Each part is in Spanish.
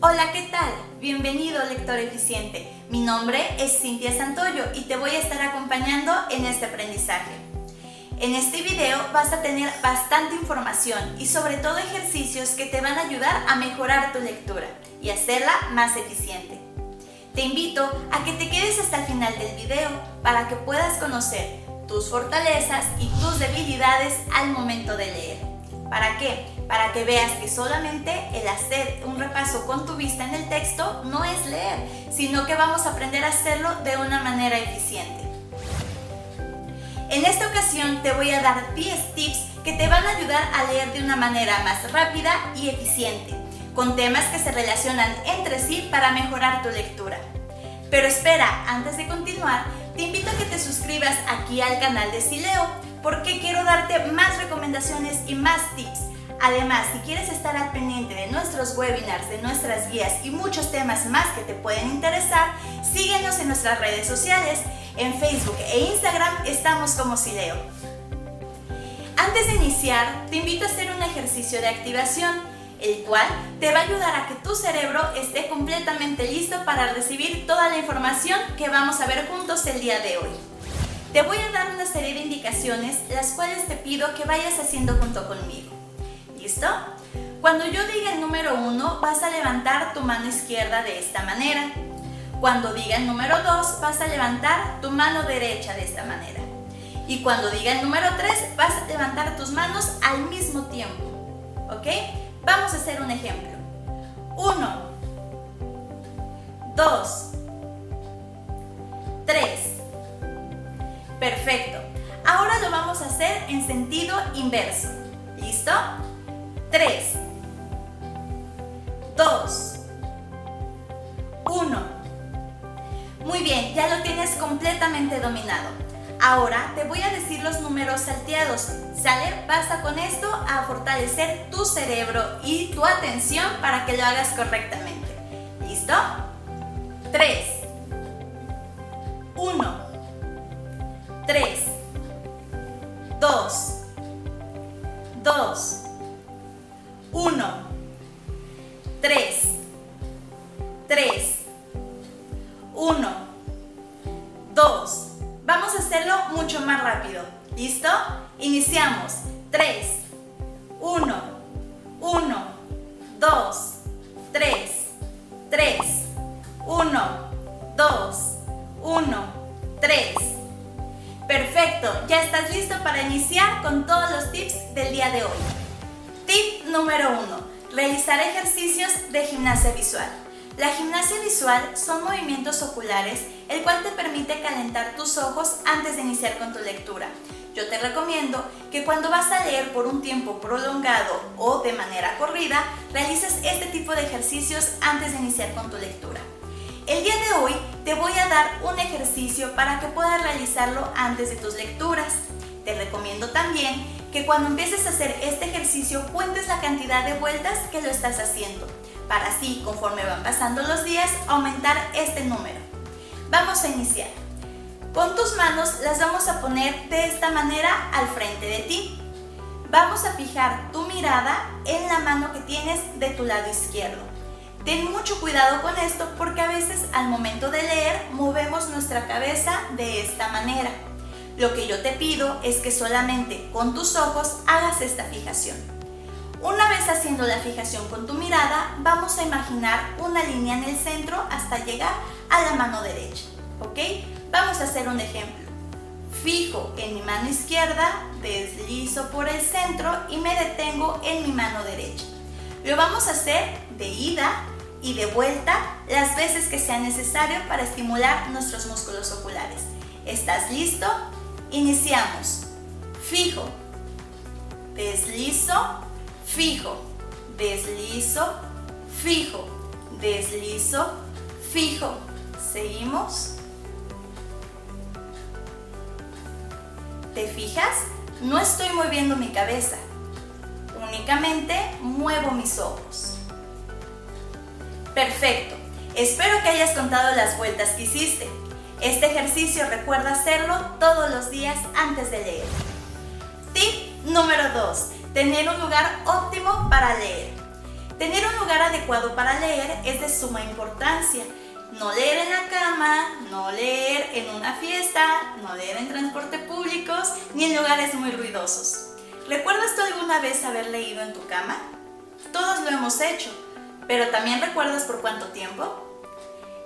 Hola, ¿qué tal? Bienvenido lector eficiente. Mi nombre es Cintia Santoyo y te voy a estar acompañando en este aprendizaje. En este video vas a tener bastante información y sobre todo ejercicios que te van a ayudar a mejorar tu lectura y hacerla más eficiente. Te invito a que te quedes hasta el final del video para que puedas conocer tus fortalezas y tus debilidades al momento de leer. ¿Para qué? Para que veas que solamente el hacer un repaso con tu vista en el texto no es leer, sino que vamos a aprender a hacerlo de una manera eficiente. En esta ocasión te voy a dar 10 tips que te van a ayudar a leer de una manera más rápida y eficiente, con temas que se relacionan entre sí para mejorar tu lectura. Pero espera, antes de continuar, te invito a que te suscribas aquí al canal de Sileo porque quiero darte más recomendaciones y más tips. Además, si quieres estar al pendiente de nuestros webinars, de nuestras guías y muchos temas más que te pueden interesar, síguenos en nuestras redes sociales. En Facebook e Instagram estamos como Sileo. Antes de iniciar, te invito a hacer un ejercicio de activación, el cual te va a ayudar a que tu cerebro esté completamente listo para recibir toda la información que vamos a ver juntos el día de hoy. Te voy a dar una serie de indicaciones, las cuales te pido que vayas haciendo junto conmigo. ¿Listo? Cuando yo diga el número 1, vas a levantar tu mano izquierda de esta manera. Cuando diga el número 2, vas a levantar tu mano derecha de esta manera. Y cuando diga el número 3, vas a levantar tus manos al mismo tiempo. ¿Ok? Vamos a hacer un ejemplo. 1, 2, 3. Perfecto. Ahora lo vamos a hacer en sentido inverso. ¿Listo? 3, 2, 1. Muy bien, ya lo tienes completamente dominado. Ahora te voy a decir los números salteados. ¿Sale? Basta con esto a fortalecer tu cerebro y tu atención para que lo hagas correctamente. Número 1. Realizar ejercicios de gimnasia visual. La gimnasia visual son movimientos oculares, el cual te permite calentar tus ojos antes de iniciar con tu lectura. Yo te recomiendo que cuando vas a leer por un tiempo prolongado o de manera corrida, realices este tipo de ejercicios antes de iniciar con tu lectura. El día de hoy te voy a dar un ejercicio para que puedas realizarlo antes de tus lecturas. Te recomiendo también que cuando empieces a hacer este ejercicio cuentes la cantidad de vueltas que lo estás haciendo, para así, conforme van pasando los días, aumentar este número. Vamos a iniciar. Con tus manos las vamos a poner de esta manera al frente de ti. Vamos a fijar tu mirada en la mano que tienes de tu lado izquierdo. Ten mucho cuidado con esto porque a veces al momento de leer movemos nuestra cabeza de esta manera. Lo que yo te pido es que solamente con tus ojos hagas esta fijación. Una vez haciendo la fijación con tu mirada, vamos a imaginar una línea en el centro hasta llegar a la mano derecha. ¿Ok? Vamos a hacer un ejemplo. Fijo en mi mano izquierda, deslizo por el centro y me detengo en mi mano derecha. Lo vamos a hacer de ida y de vuelta las veces que sea necesario para estimular nuestros músculos oculares. ¿Estás listo? Iniciamos. Fijo, deslizo, fijo, deslizo, fijo, deslizo, fijo. Seguimos. ¿Te fijas? No estoy moviendo mi cabeza. Únicamente muevo mis ojos. Perfecto. Espero que hayas contado las vueltas que hiciste. Este ejercicio recuerda hacerlo todos los días antes de leer. Tip número 2. Tener un lugar óptimo para leer. Tener un lugar adecuado para leer es de suma importancia. No leer en la cama, no leer en una fiesta, no leer en transporte públicos ni en lugares muy ruidosos. ¿Recuerdas tú alguna vez haber leído en tu cama? Todos lo hemos hecho, pero ¿también recuerdas por cuánto tiempo?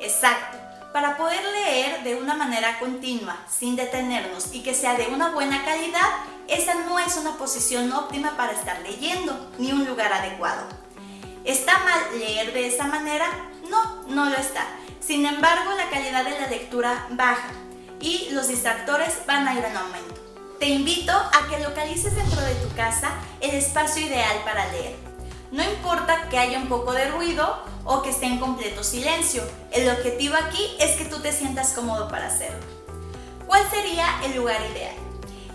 Exacto. Para poder leer de una manera continua, sin detenernos y que sea de una buena calidad, esa no es una posición óptima para estar leyendo, ni un lugar adecuado. ¿Está mal leer de esa manera? No, no lo está. Sin embargo, la calidad de la lectura baja y los distractores van a ir en aumento. Te invito a que localices dentro de tu casa el espacio ideal para leer. No importa que haya un poco de ruido o que esté en completo silencio, el objetivo aquí es que tú te sientas cómodo para hacerlo. ¿Cuál sería el lugar ideal?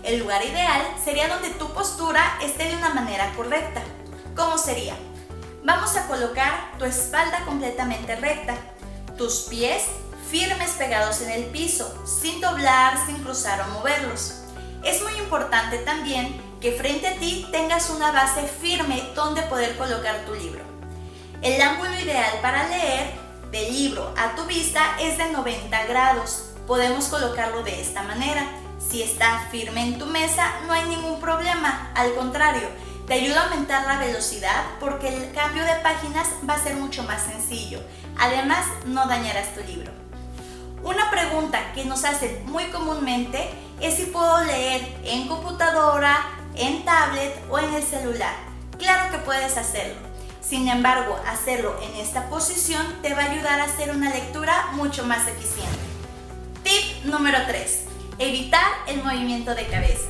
El lugar ideal sería donde tu postura esté de una manera correcta. ¿Cómo sería? Vamos a colocar tu espalda completamente recta, tus pies firmes pegados en el piso, sin doblar, sin cruzar o moverlos. Es muy importante también frente a ti tengas una base firme donde poder colocar tu libro. El ángulo ideal para leer del libro a tu vista es de 90 grados. Podemos colocarlo de esta manera. Si está firme en tu mesa, no hay ningún problema. Al contrario, te ayuda a aumentar la velocidad porque el cambio de páginas va a ser mucho más sencillo. Además, no dañarás tu libro. Una pregunta que nos hacen muy comúnmente es si puedo leer en computadora, en tablet o en el celular. Claro que puedes hacerlo. Sin embargo, hacerlo en esta posición te va a ayudar a hacer una lectura mucho más eficiente. Tip número 3. Evitar el movimiento de cabeza.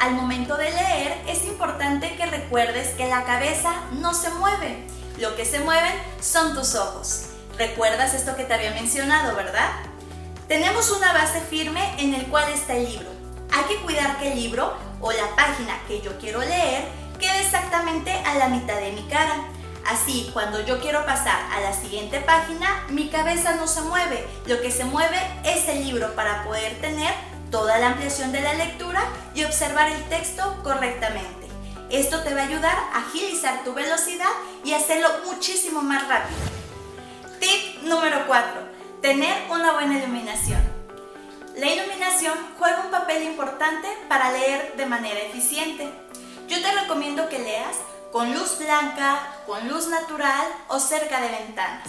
Al momento de leer es importante que recuerdes que la cabeza no se mueve. Lo que se mueven son tus ojos. ¿Recuerdas esto que te había mencionado, verdad? Tenemos una base firme en el cual está el libro. Hay que cuidar que el libro o la página que yo quiero leer quede exactamente a la mitad de mi cara. Así, cuando yo quiero pasar a la siguiente página, mi cabeza no se mueve. Lo que se mueve es el libro para poder tener toda la ampliación de la lectura y observar el texto correctamente. Esto te va a ayudar a agilizar tu velocidad y hacerlo muchísimo más rápido. Tip número 4 Tener una buena iluminación. La iluminación juega un papel importante para leer de manera eficiente. Yo te recomiendo que leas con luz blanca, con luz natural o cerca de ventanas.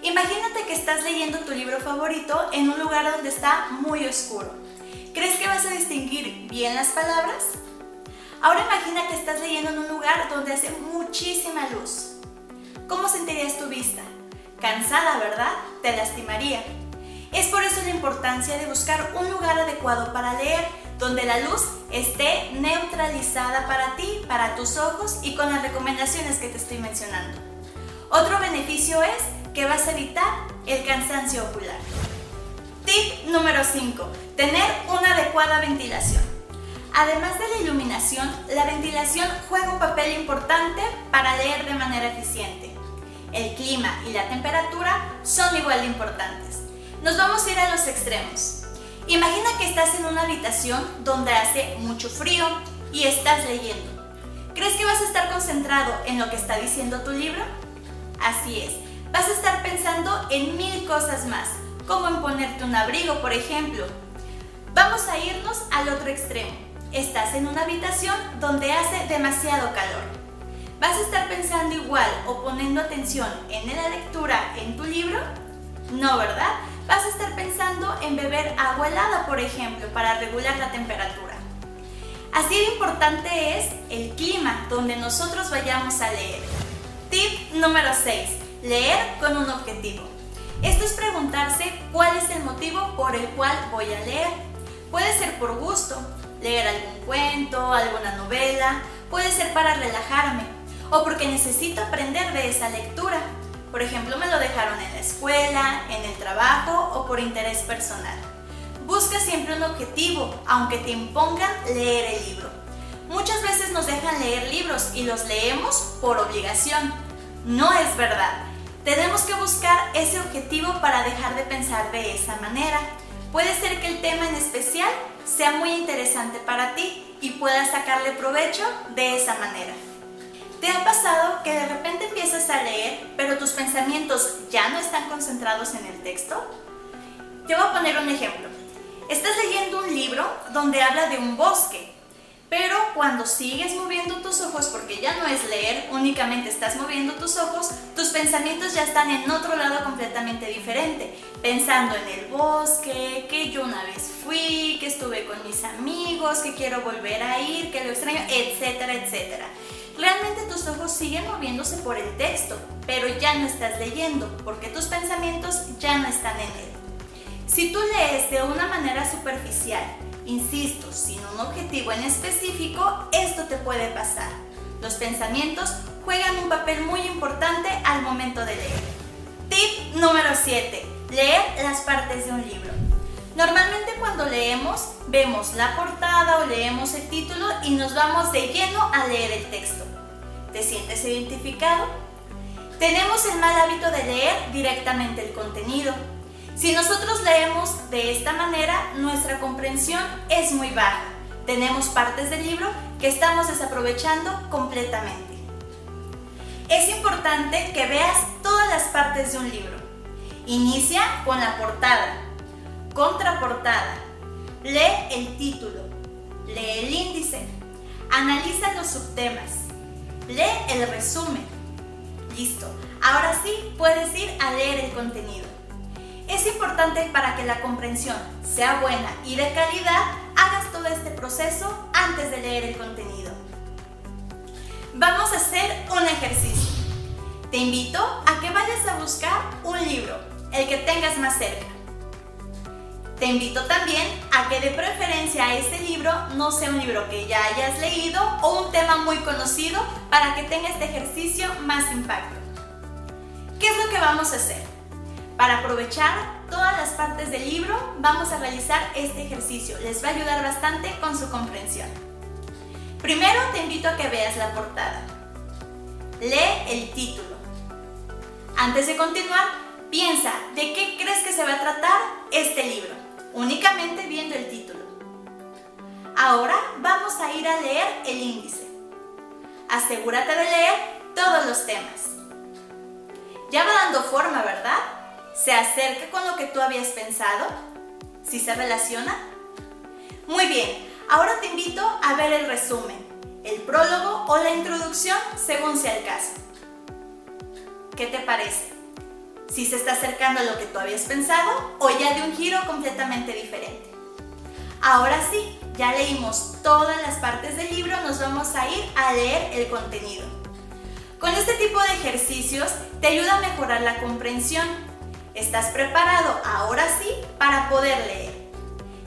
Imagínate que estás leyendo tu libro favorito en un lugar donde está muy oscuro. ¿Crees que vas a distinguir bien las palabras? Ahora imagina que estás leyendo en un lugar donde hace muchísima luz. ¿Cómo sentirías tu vista? Cansada, ¿verdad? Te lastimaría. Es por eso la importancia de buscar un lugar adecuado para leer, donde la luz esté neutralizada para ti, para tus ojos y con las recomendaciones que te estoy mencionando. Otro beneficio es que vas a evitar el cansancio ocular. Tip número 5. Tener una adecuada ventilación. Además de la iluminación, la ventilación juega un papel importante para leer de manera eficiente el clima y la temperatura son igual de importantes. Nos vamos a ir a los extremos. Imagina que estás en una habitación donde hace mucho frío y estás leyendo. ¿Crees que vas a estar concentrado en lo que está diciendo tu libro? Así es, vas a estar pensando en mil cosas más, como en ponerte un abrigo, por ejemplo. Vamos a irnos al otro extremo. Estás en una habitación donde hace demasiado calor. ¿Vas a estar pensando igual o poniendo atención en la lectura en tu libro? No, ¿verdad? Vas a estar pensando en beber agua helada, por ejemplo, para regular la temperatura. Así de importante es el clima donde nosotros vayamos a leer. Tip número 6. Leer con un objetivo. Esto es preguntarse cuál es el motivo por el cual voy a leer. Puede ser por gusto, leer algún cuento, alguna novela, puede ser para relajarme, o porque necesito aprender de esa lectura. Por ejemplo, me lo dejaron en la escuela, en el trabajo o por interés personal. Busca siempre un objetivo, aunque te impongan leer el libro. Muchas veces nos dejan leer libros y los leemos por obligación. No es verdad. Tenemos que buscar ese objetivo para dejar de pensar de esa manera. Puede ser que el tema en especial sea muy interesante para ti y puedas sacarle provecho de esa manera. ¿Te ha pasado que de repente empiezas a leer, pero tus pensamientos ya no están concentrados en el texto? Te voy a poner un ejemplo. Estás leyendo un libro donde habla de un bosque, pero cuando sigues moviendo tus ojos, porque ya no es leer, únicamente estás moviendo tus ojos, tus pensamientos ya están en otro lado completamente diferente, pensando en el bosque, que yo una vez fui, que estuve con mis amigos, que quiero volver a ir, que lo extraño, etcétera, etcétera. Realmente tus ojos siguen moviéndose por el texto, pero ya no estás leyendo, porque tus pensamientos ya no están en él. Si tú lees de una manera superficial, Insisto, sin un objetivo en específico, esto te puede pasar. Los pensamientos juegan un papel muy importante al momento de leer. Tip número 7. Leer las partes de un libro. Normalmente cuando leemos, vemos la portada o leemos el título y nos vamos de lleno a leer el texto. ¿Te sientes identificado? Tenemos el mal hábito de leer directamente el contenido si nosotros leemos de esta manera, nuestra comprensión es muy baja. Tenemos partes del libro que estamos desaprovechando completamente. Es importante que veas todas las partes de un libro. Inicia con la portada, contraportada, lee el título, lee el índice, analiza los subtemas, lee el resumen. Listo, ahora sí puedes ir a leer el contenido. Es importante para que la comprensión sea buena y de calidad, hagas todo este proceso antes de leer el contenido. Vamos a hacer un ejercicio. Te invito a que vayas a buscar un libro, el que tengas más cerca. Te invito también a que de preferencia este libro no sea un libro que ya hayas leído o un tema muy conocido para que tenga este ejercicio más impacto. ¿Qué es lo que vamos a hacer? Para aprovechar todas las partes del libro, vamos a realizar este ejercicio. Les va a ayudar bastante con su comprensión. Primero te invito a que veas la portada. Lee el título. Antes de continuar, piensa de qué crees que se va a tratar este libro, únicamente viendo el título. Ahora vamos a ir a leer el índice. Asegúrate de leer todos los temas. Ya va dando forma, ¿verdad? ¿Se acerca con lo que tú habías pensado? ¿Sí se relaciona? Muy bien, ahora te invito a ver el resumen, el prólogo o la introducción según sea el caso. ¿Qué te parece? ¿Si se está acercando a lo que tú habías pensado o ya de un giro completamente diferente? Ahora sí, ya leímos todas las partes del libro, nos vamos a ir a leer el contenido. Con este tipo de ejercicios te ayuda a mejorar la comprensión ¿Estás preparado ahora sí para poder leer?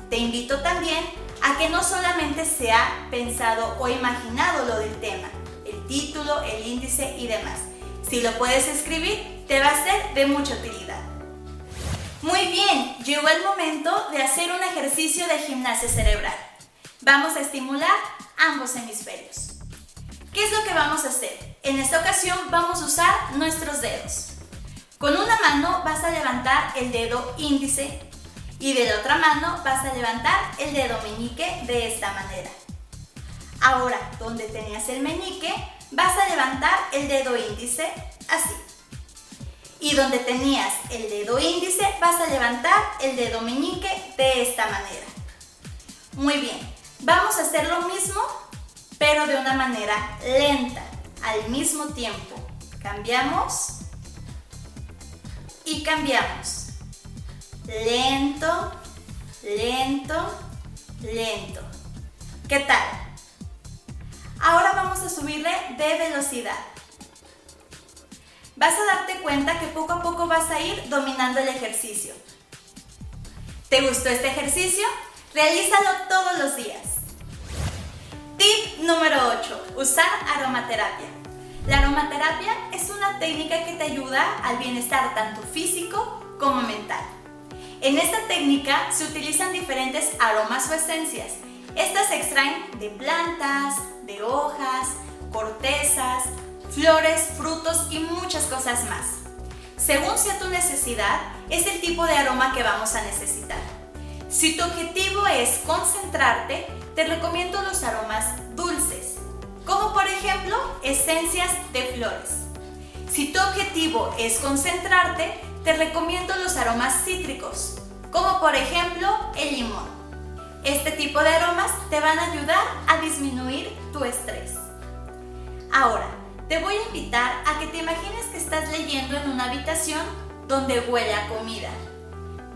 Te invito también a que no solamente se ha pensado o imaginado lo del tema, el título, el índice y demás. Si lo puedes escribir, te va a ser de mucha utilidad. Muy bien, llegó el momento de hacer un ejercicio de gimnasia cerebral. Vamos a estimular ambos hemisferios. ¿Qué es lo que vamos a hacer? En esta ocasión vamos a usar nuestros dedos. Con una mano vas a levantar el dedo índice y de la otra mano vas a levantar el dedo meñique de esta manera. Ahora, donde tenías el meñique, vas a levantar el dedo índice así. Y donde tenías el dedo índice, vas a levantar el dedo meñique de esta manera. Muy bien, vamos a hacer lo mismo, pero de una manera lenta, al mismo tiempo. Cambiamos y cambiamos. Lento, lento, lento. ¿Qué tal? Ahora vamos a subirle de velocidad. Vas a darte cuenta que poco a poco vas a ir dominando el ejercicio. ¿Te gustó este ejercicio? Realízalo todos los días. Tip número 8. Usar aromaterapia. La aromaterapia es una técnica que te ayuda al bienestar tanto físico como mental. En esta técnica se utilizan diferentes aromas o esencias. Estas se extraen de plantas, de hojas, cortezas, flores, frutos y muchas cosas más. Según sea tu necesidad, es el tipo de aroma que vamos a necesitar. Si tu objetivo es concentrarte, te recomiendo los aromas dulces, como por ejemplo esencias de flores. Si tu objetivo es concentrarte, te recomiendo los aromas cítricos, como por ejemplo el limón. Este tipo de aromas te van a ayudar a disminuir tu estrés. Ahora, te voy a invitar a que te imagines que estás leyendo en una habitación donde huele a comida.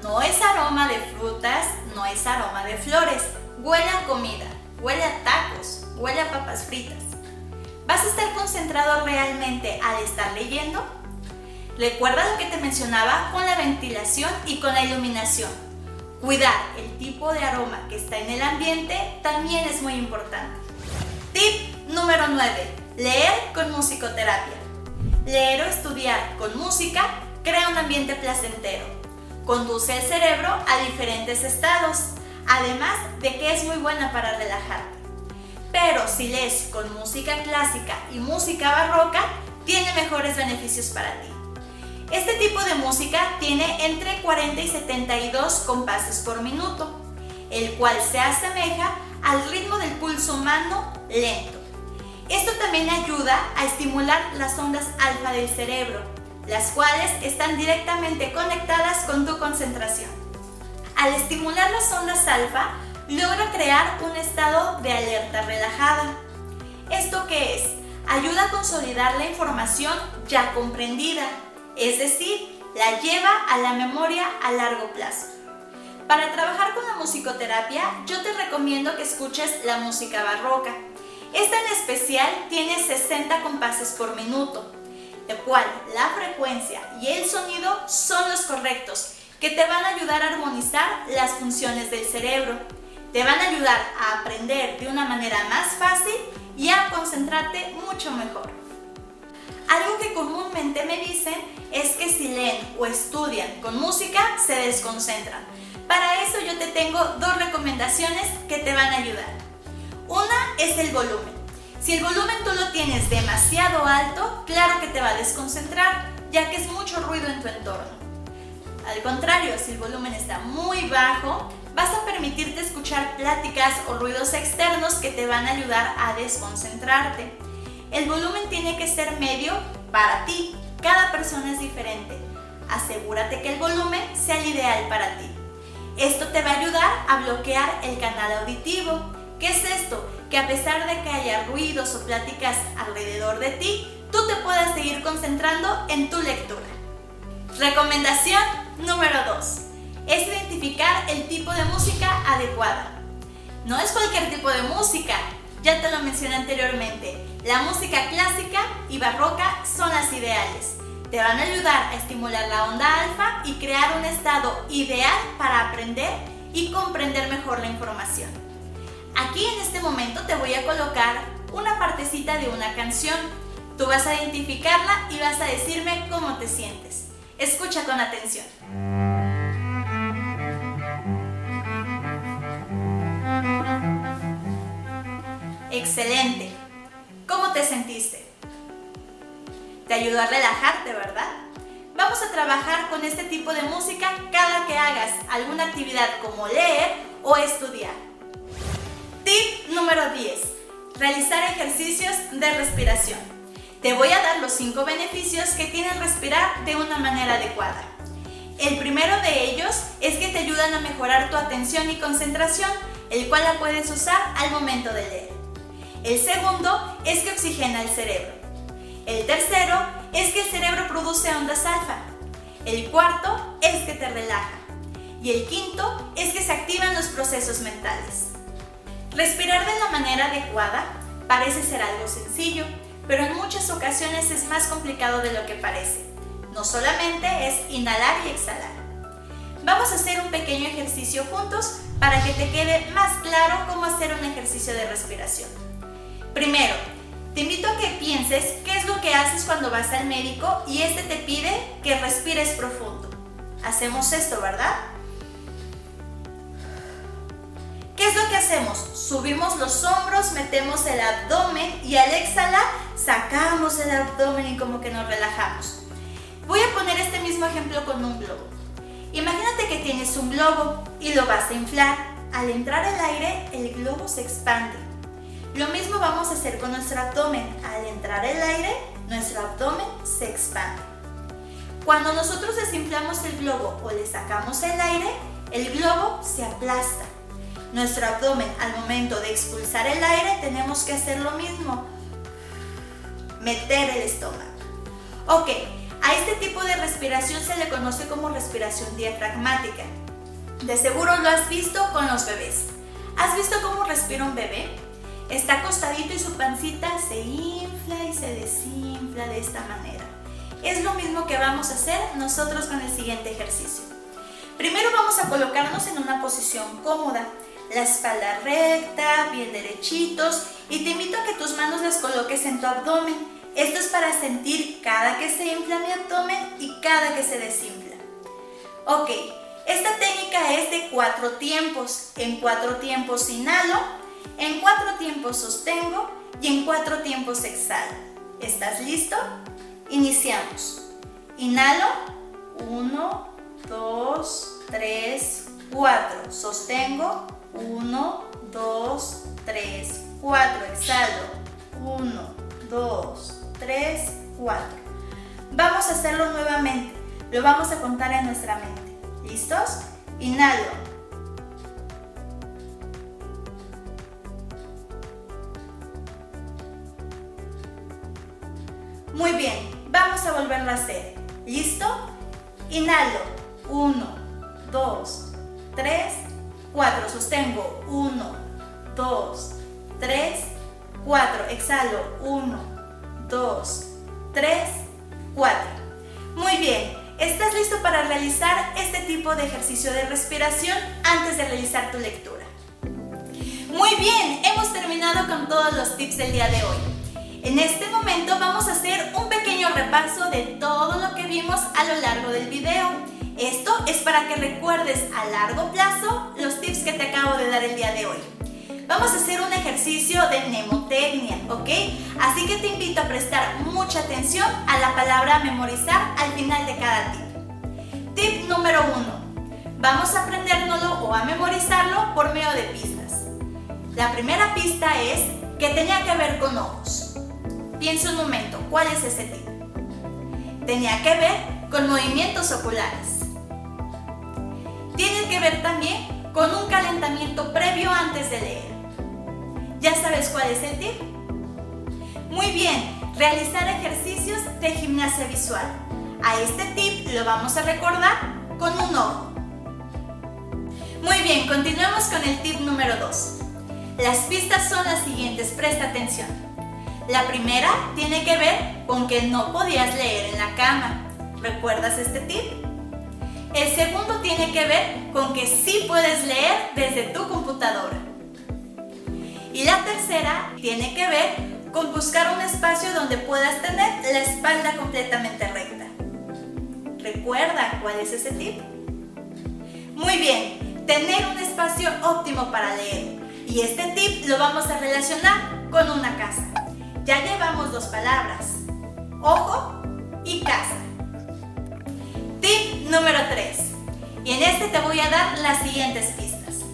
No es aroma de frutas, no es aroma de flores, huele a comida, huele a tacos, huele a papas fritas. ¿Vas a estar concentrado realmente al estar leyendo? Recuerda lo que te mencionaba con la ventilación y con la iluminación. Cuidar el tipo de aroma que está en el ambiente también es muy importante. Tip número 9. Leer con musicoterapia. Leer o estudiar con música crea un ambiente placentero. Conduce el cerebro a diferentes estados, además de que es muy buena para relajarte. Pero si lees con música clásica y música barroca, tiene mejores beneficios para ti. Este tipo de música tiene entre 40 y 72 compases por minuto, el cual se asemeja al ritmo del pulso humano lento. Esto también ayuda a estimular las ondas alfa del cerebro, las cuales están directamente conectadas con tu concentración. Al estimular las ondas alfa, logra crear un estado de alerta relajada. ¿Esto qué es? Ayuda a consolidar la información ya comprendida, es decir, la lleva a la memoria a largo plazo. Para trabajar con la musicoterapia, yo te recomiendo que escuches la música barroca. Esta en especial tiene 60 compases por minuto, de cual la frecuencia y el sonido son los correctos, que te van a ayudar a armonizar las funciones del cerebro te van a ayudar a aprender de una manera más fácil y a concentrarte mucho mejor. Algo que comúnmente me dicen es que si leen o estudian con música se desconcentran. Para eso yo te tengo dos recomendaciones que te van a ayudar. Una es el volumen. Si el volumen tú lo tienes demasiado alto, claro que te va a desconcentrar, ya que es mucho ruido en tu entorno. Al contrario, si el volumen está muy bajo, vas a permitirte escuchar pláticas o ruidos externos que te van a ayudar a desconcentrarte. El volumen tiene que ser medio para ti. Cada persona es diferente. Asegúrate que el volumen sea el ideal para ti. Esto te va a ayudar a bloquear el canal auditivo. ¿Qué es esto? Que a pesar de que haya ruidos o pláticas alrededor de ti, tú te puedas seguir concentrando en tu lectura. Recomendación número 2 es identificar el tipo de música adecuada. No es cualquier tipo de música, ya te lo mencioné anteriormente. La música clásica y barroca son las ideales. Te van a ayudar a estimular la onda alfa y crear un estado ideal para aprender y comprender mejor la información. Aquí en este momento te voy a colocar una partecita de una canción. Tú vas a identificarla y vas a decirme cómo te sientes. Escucha con atención. Excelente. ¿Cómo te sentiste? Te ayudó a relajarte, ¿verdad? Vamos a trabajar con este tipo de música cada que hagas alguna actividad como leer o estudiar. Tip número 10. Realizar ejercicios de respiración. Te voy a dar los 5 beneficios que tiene respirar de una manera adecuada. El primero de ellos es que te ayudan a mejorar tu atención y concentración, el cual la puedes usar al momento de leer. El segundo es que oxigena el cerebro. El tercero es que el cerebro produce ondas alfa. El cuarto es que te relaja. Y el quinto es que se activan los procesos mentales. Respirar de la manera adecuada parece ser algo sencillo, pero en muchas ocasiones es más complicado de lo que parece. No solamente es inhalar y exhalar. Vamos a hacer un pequeño ejercicio juntos para que te quede más claro cómo hacer un ejercicio de respiración. Primero, te invito a que pienses qué es lo que haces cuando vas al médico y este te pide que respires profundo. Hacemos esto, ¿verdad? ¿Qué es lo que hacemos? Subimos los hombros, metemos el abdomen y al exhalar sacamos el abdomen y como que nos relajamos. Voy a poner este mismo ejemplo con un globo. Imagínate que tienes un globo y lo vas a inflar. Al entrar el aire, el globo se expande Lo mismo vamos a hacer con nuestro abdomen. Al entrar el aire, nuestro abdomen se expande. Cuando nosotros desinflamos el globo o le sacamos el aire, el globo se aplasta. Nuestro abdomen, al momento de expulsar el aire, tenemos que hacer lo mismo. Meter el estómago. Ok, a este tipo de respiración se le conoce como respiración diafragmática. De seguro lo has visto con los bebés. ¿Has visto cómo respira un bebé? Está acostadito y su pancita se infla y se desinfla de esta manera. Es lo mismo que vamos a hacer nosotros con el siguiente ejercicio. Primero vamos a colocarnos en una posición cómoda, la espalda recta, bien derechitos y te invito a que tus manos las coloques en tu abdomen. Esto es para sentir cada que se infla mi abdomen y cada que se desinfla. Ok, esta técnica es de cuatro tiempos. En cuatro tiempos inhalo, en cuatro tiempos sostengo y en cuatro tiempos exhalo. ¿Estás listo? Iniciamos. Inhalo. 1, 2, 3, 4. Sostengo. 1, 2, 3, 4. Exhalo. 1, 2, 3, 4. Vamos a hacerlo nuevamente. Lo vamos a contar en nuestra mente. ¿Listos? Inhalo. Muy bien, vamos a volverlo a hacer. ¿Listo? Inhalo. 1, 2, 3, 4. Sostengo. 1, 2, 3, 4. Exhalo. 1, 2, 3, 4. Muy bien. ¿Estás listo para realizar este tipo de ejercicio de respiración antes de realizar tu lectura? Muy bien, hemos terminado con todos los tips del día de hoy. En este momento vamos a hacer un pequeño repaso de todo lo que vimos a lo largo del video. Esto es para que recuerdes a largo plazo los tips que te acabo de dar el día de hoy. Vamos a hacer un ejercicio de mnemotecnia, ¿ok? Así que te invito a prestar mucha atención a la palabra memorizar al final de cada tip. Tip número uno. Vamos a aprendérnoslo o a memorizarlo por medio de pistas. La primera pista es que tenía que ver con ojos. Piensa un momento, ¿cuál es ese tip? Tenía que ver con movimientos oculares. Tiene que ver también con un calentamiento previo antes de leer. ¿Ya sabes cuál es el tip? Muy bien, realizar ejercicios de gimnasia visual. A este tip lo vamos a recordar con un ojo. Muy bien, continuemos con el tip número 2. Las pistas son las siguientes, presta atención. La primera tiene que ver con que no podías leer en la cama. ¿Recuerdas este tip? El segundo tiene que ver con que sí puedes leer desde tu computadora. Y la tercera tiene que ver con buscar un espacio donde puedas tener la espalda completamente recta. ¿Recuerda cuál es ese tip? Muy bien, tener un espacio óptimo para leer. Y este tip lo vamos a relacionar con una casa. Ya llevamos dos palabras, ojo y casa. Tip número 3. Y en este te voy a dar las siguientes pistas.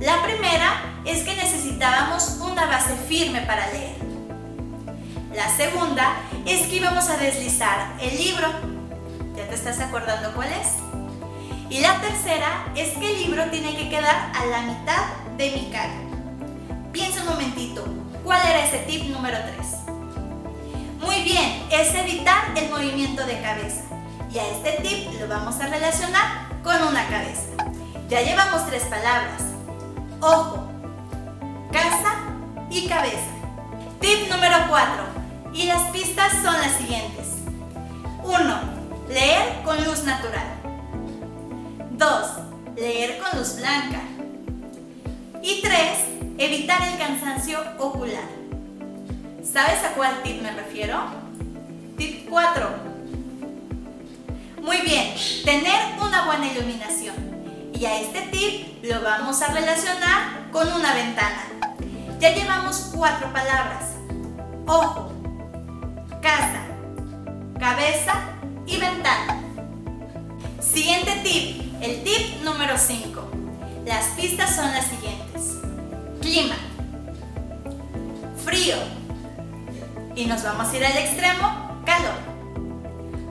La primera es que necesitábamos una base firme para leer. La segunda es que íbamos a deslizar el libro. ¿Ya te estás acordando cuál es? Y la tercera es que el libro tiene que quedar a la mitad de mi cara. Piensa un momentito, ¿Cuál era ese tip número 3? Muy bien, es evitar el movimiento de cabeza. Y a este tip lo vamos a relacionar con una cabeza. Ya llevamos tres palabras. Ojo, casa y cabeza. Tip número 4. Y las pistas son las siguientes. 1. Leer con luz natural. 2. Leer con luz blanca. Y 3 Evitar el cansancio ocular. ¿Sabes a cuál tip me refiero? Tip 4. Muy bien, tener una buena iluminación. Y a este tip lo vamos a relacionar con una ventana. Ya llevamos cuatro palabras. Ojo, casa, cabeza y ventana. Siguiente tip, el tip número 5. Las pistas son las siguientes clima. frío. Y nos vamos a ir al extremo, calor.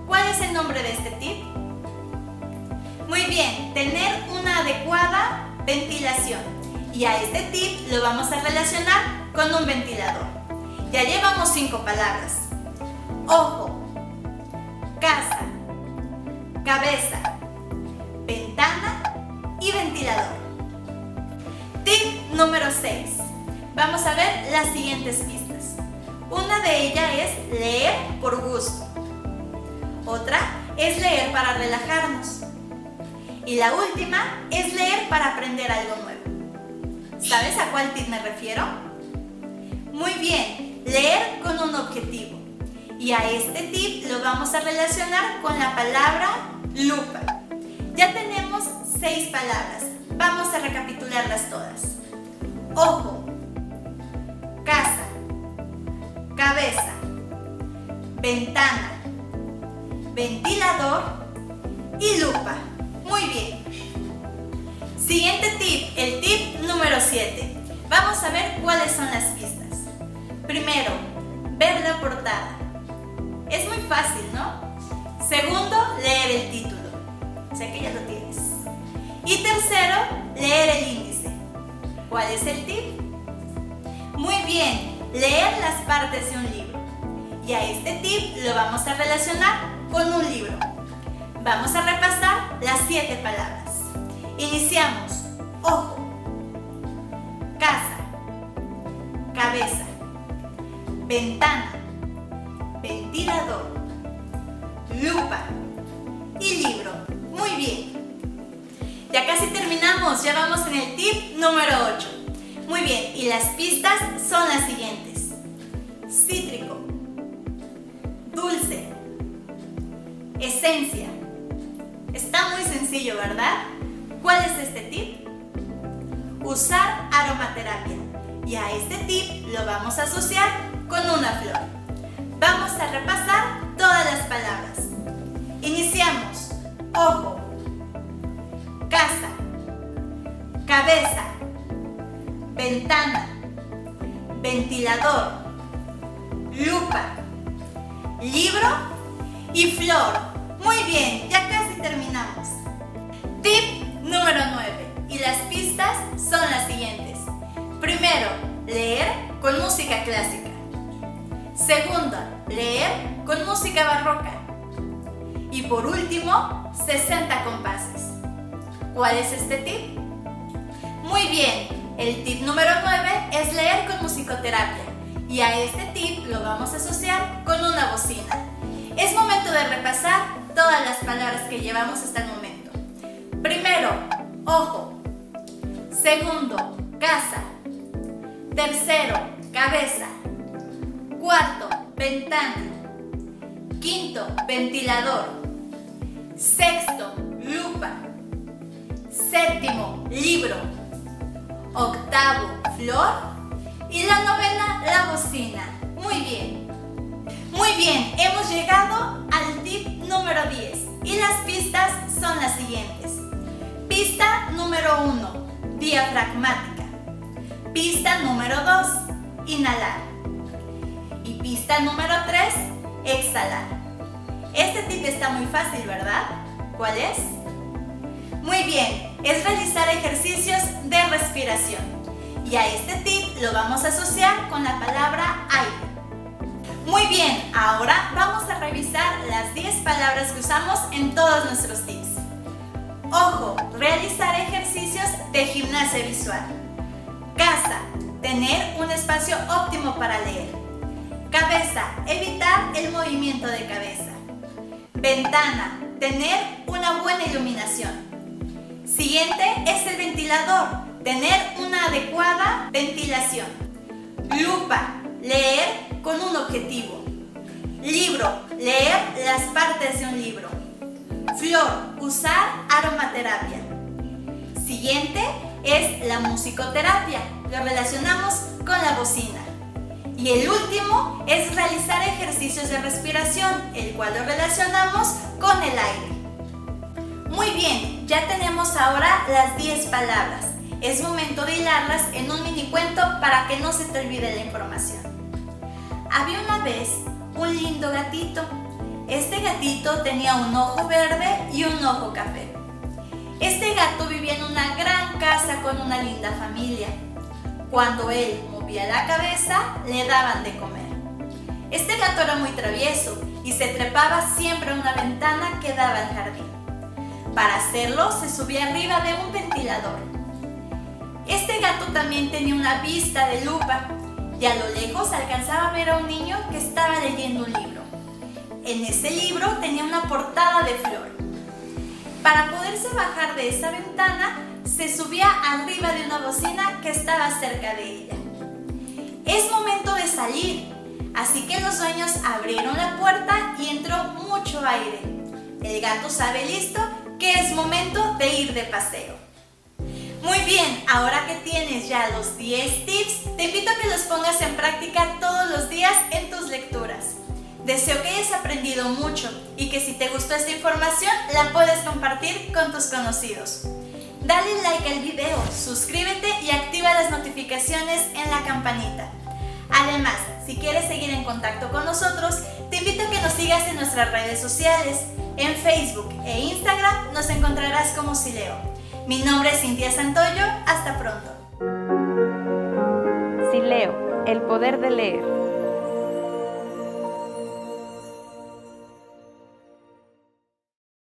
¿Cuál es el nombre de este tip? Muy bien, tener una adecuada ventilación. Y a este tip lo vamos a relacionar con un ventilador. Ya llevamos cinco palabras. Ojo, casa, cabeza, ventana y ventilador. Tip número 6. Vamos a ver las siguientes pistas. Una de ellas es leer por gusto. Otra es leer para relajarnos. Y la última es leer para aprender algo nuevo. ¿Sabes a cuál tip me refiero? Muy bien, leer con un objetivo. Y a este tip lo vamos a relacionar con la palabra lupa. Ya tenemos seis palabras. Vamos a recapitularlas todas. Ojo, casa, cabeza, ventana, ventilador y lupa. Muy bien. Siguiente tip, el tip número 7. Vamos a ver cuáles son las pistas. Primero, ver la portada. Es muy fácil, ¿no? Segundo, leer el título. Sé que ya lo tienes. Y tercero, leer el índice. ¿Cuál es el tip? Muy bien, leer las partes de un libro. Y a este tip lo vamos a relacionar con un libro. Vamos a repasar las siete palabras. Iniciamos. Ojo, casa, cabeza, ventana, ventilador, Ya casi terminamos, ya vamos en el tip número 8. Muy bien, y las pistas son las siguientes. Cítrico, dulce, esencia, Está muy sencillo, ¿verdad? ¿Cuál es este tip? Usar aromaterapia. Y a este tip lo vamos a asociar con una flor. Vamos a repasar todas las palabras. Iniciamos. Ojo, ventana, ventilador, lupa, libro y flor. Muy bien, ya casi terminamos. Tip número 9. Y las pistas son las siguientes. Primero, leer con música clásica. Segundo, leer con música barroca. Y por último, 60 compases. ¿Cuál es este tip? Muy bien, el tip número 9 es leer con musicoterapia. Y a este tip lo vamos a asociar con una bocina. Es momento de repasar todas las palabras que llevamos hasta el momento. Primero, ojo. Segundo, casa. Tercero, cabeza. Cuarto, ventana. Quinto, ventilador. Sexto, lupa. Séptimo, libro. Octavo, flor. Y la novena, la bocina. Muy bien. Muy bien, hemos llegado al tip número 10 y las pistas son las siguientes. Pista número 1, diafragmática. Pista número 2, inhalar. Y pista número 3, exhalar. Este tip está muy fácil, ¿verdad? ¿Cuál es? Muy bien, es realizar ejercicios de respiración. Y a este tip lo vamos a asociar con la palabra aire. Muy bien, ahora vamos a revisar las 10 palabras que usamos en todos nuestros tips. Ojo, realizar ejercicios de gimnasia visual. Casa, tener un espacio óptimo para leer. Cabeza, evitar el movimiento de cabeza. Ventana, tener una buena iluminación. Siguiente es el ventilador, tener una adecuada ventilación. Lupa, leer con un objetivo. Libro, leer las partes de un libro. Flor, usar aromaterapia. Siguiente es la musicoterapia. Lo relacionamos con la bocina. Y el último es realizar ejercicios de respiración, el cual lo relacionamos con el aire. Muy bien, ya tenemos ahora las 10 palabras. Es momento de hilarlas en un mini cuento para que no se te olvide la información. Había una vez un lindo gatito. Este gatito tenía un ojo verde y un ojo café. Este gato vivía en una gran casa con una linda familia. Cuando él movía la cabeza, le daban de comer. Este gato era muy travieso y se trepaba siempre a una ventana que daba al jardín. Para hacerlo, se subía arriba de un ventilador. Este gato también tenía una vista de lupa y a lo lejos alcanzaba a ver a un niño que estaba leyendo un libro. En ese libro tenía una portada de flor. Para poderse bajar de esa ventana, se subía arriba de una bocina que estaba cerca de ella. Es momento de salir, así que los dueños abrieron la puerta y entró mucho aire. El gato sabe listo que es momento de ir de paseo. Muy bien, ahora que tienes ya los 10 tips, te invito a que los pongas en práctica todos los días en tus lecturas. Deseo que hayas aprendido mucho y que si te gustó esta información la puedes compartir con tus conocidos. Dale like al video, suscríbete y activa las notificaciones en la campanita. Además, si quieres seguir en contacto con nosotros, te invito a que nos sigas en nuestras redes sociales. En Facebook e Instagram nos encontrarás como Sileo. Mi nombre es Cintia Santoyo. Hasta pronto. Si leo, el poder de leer.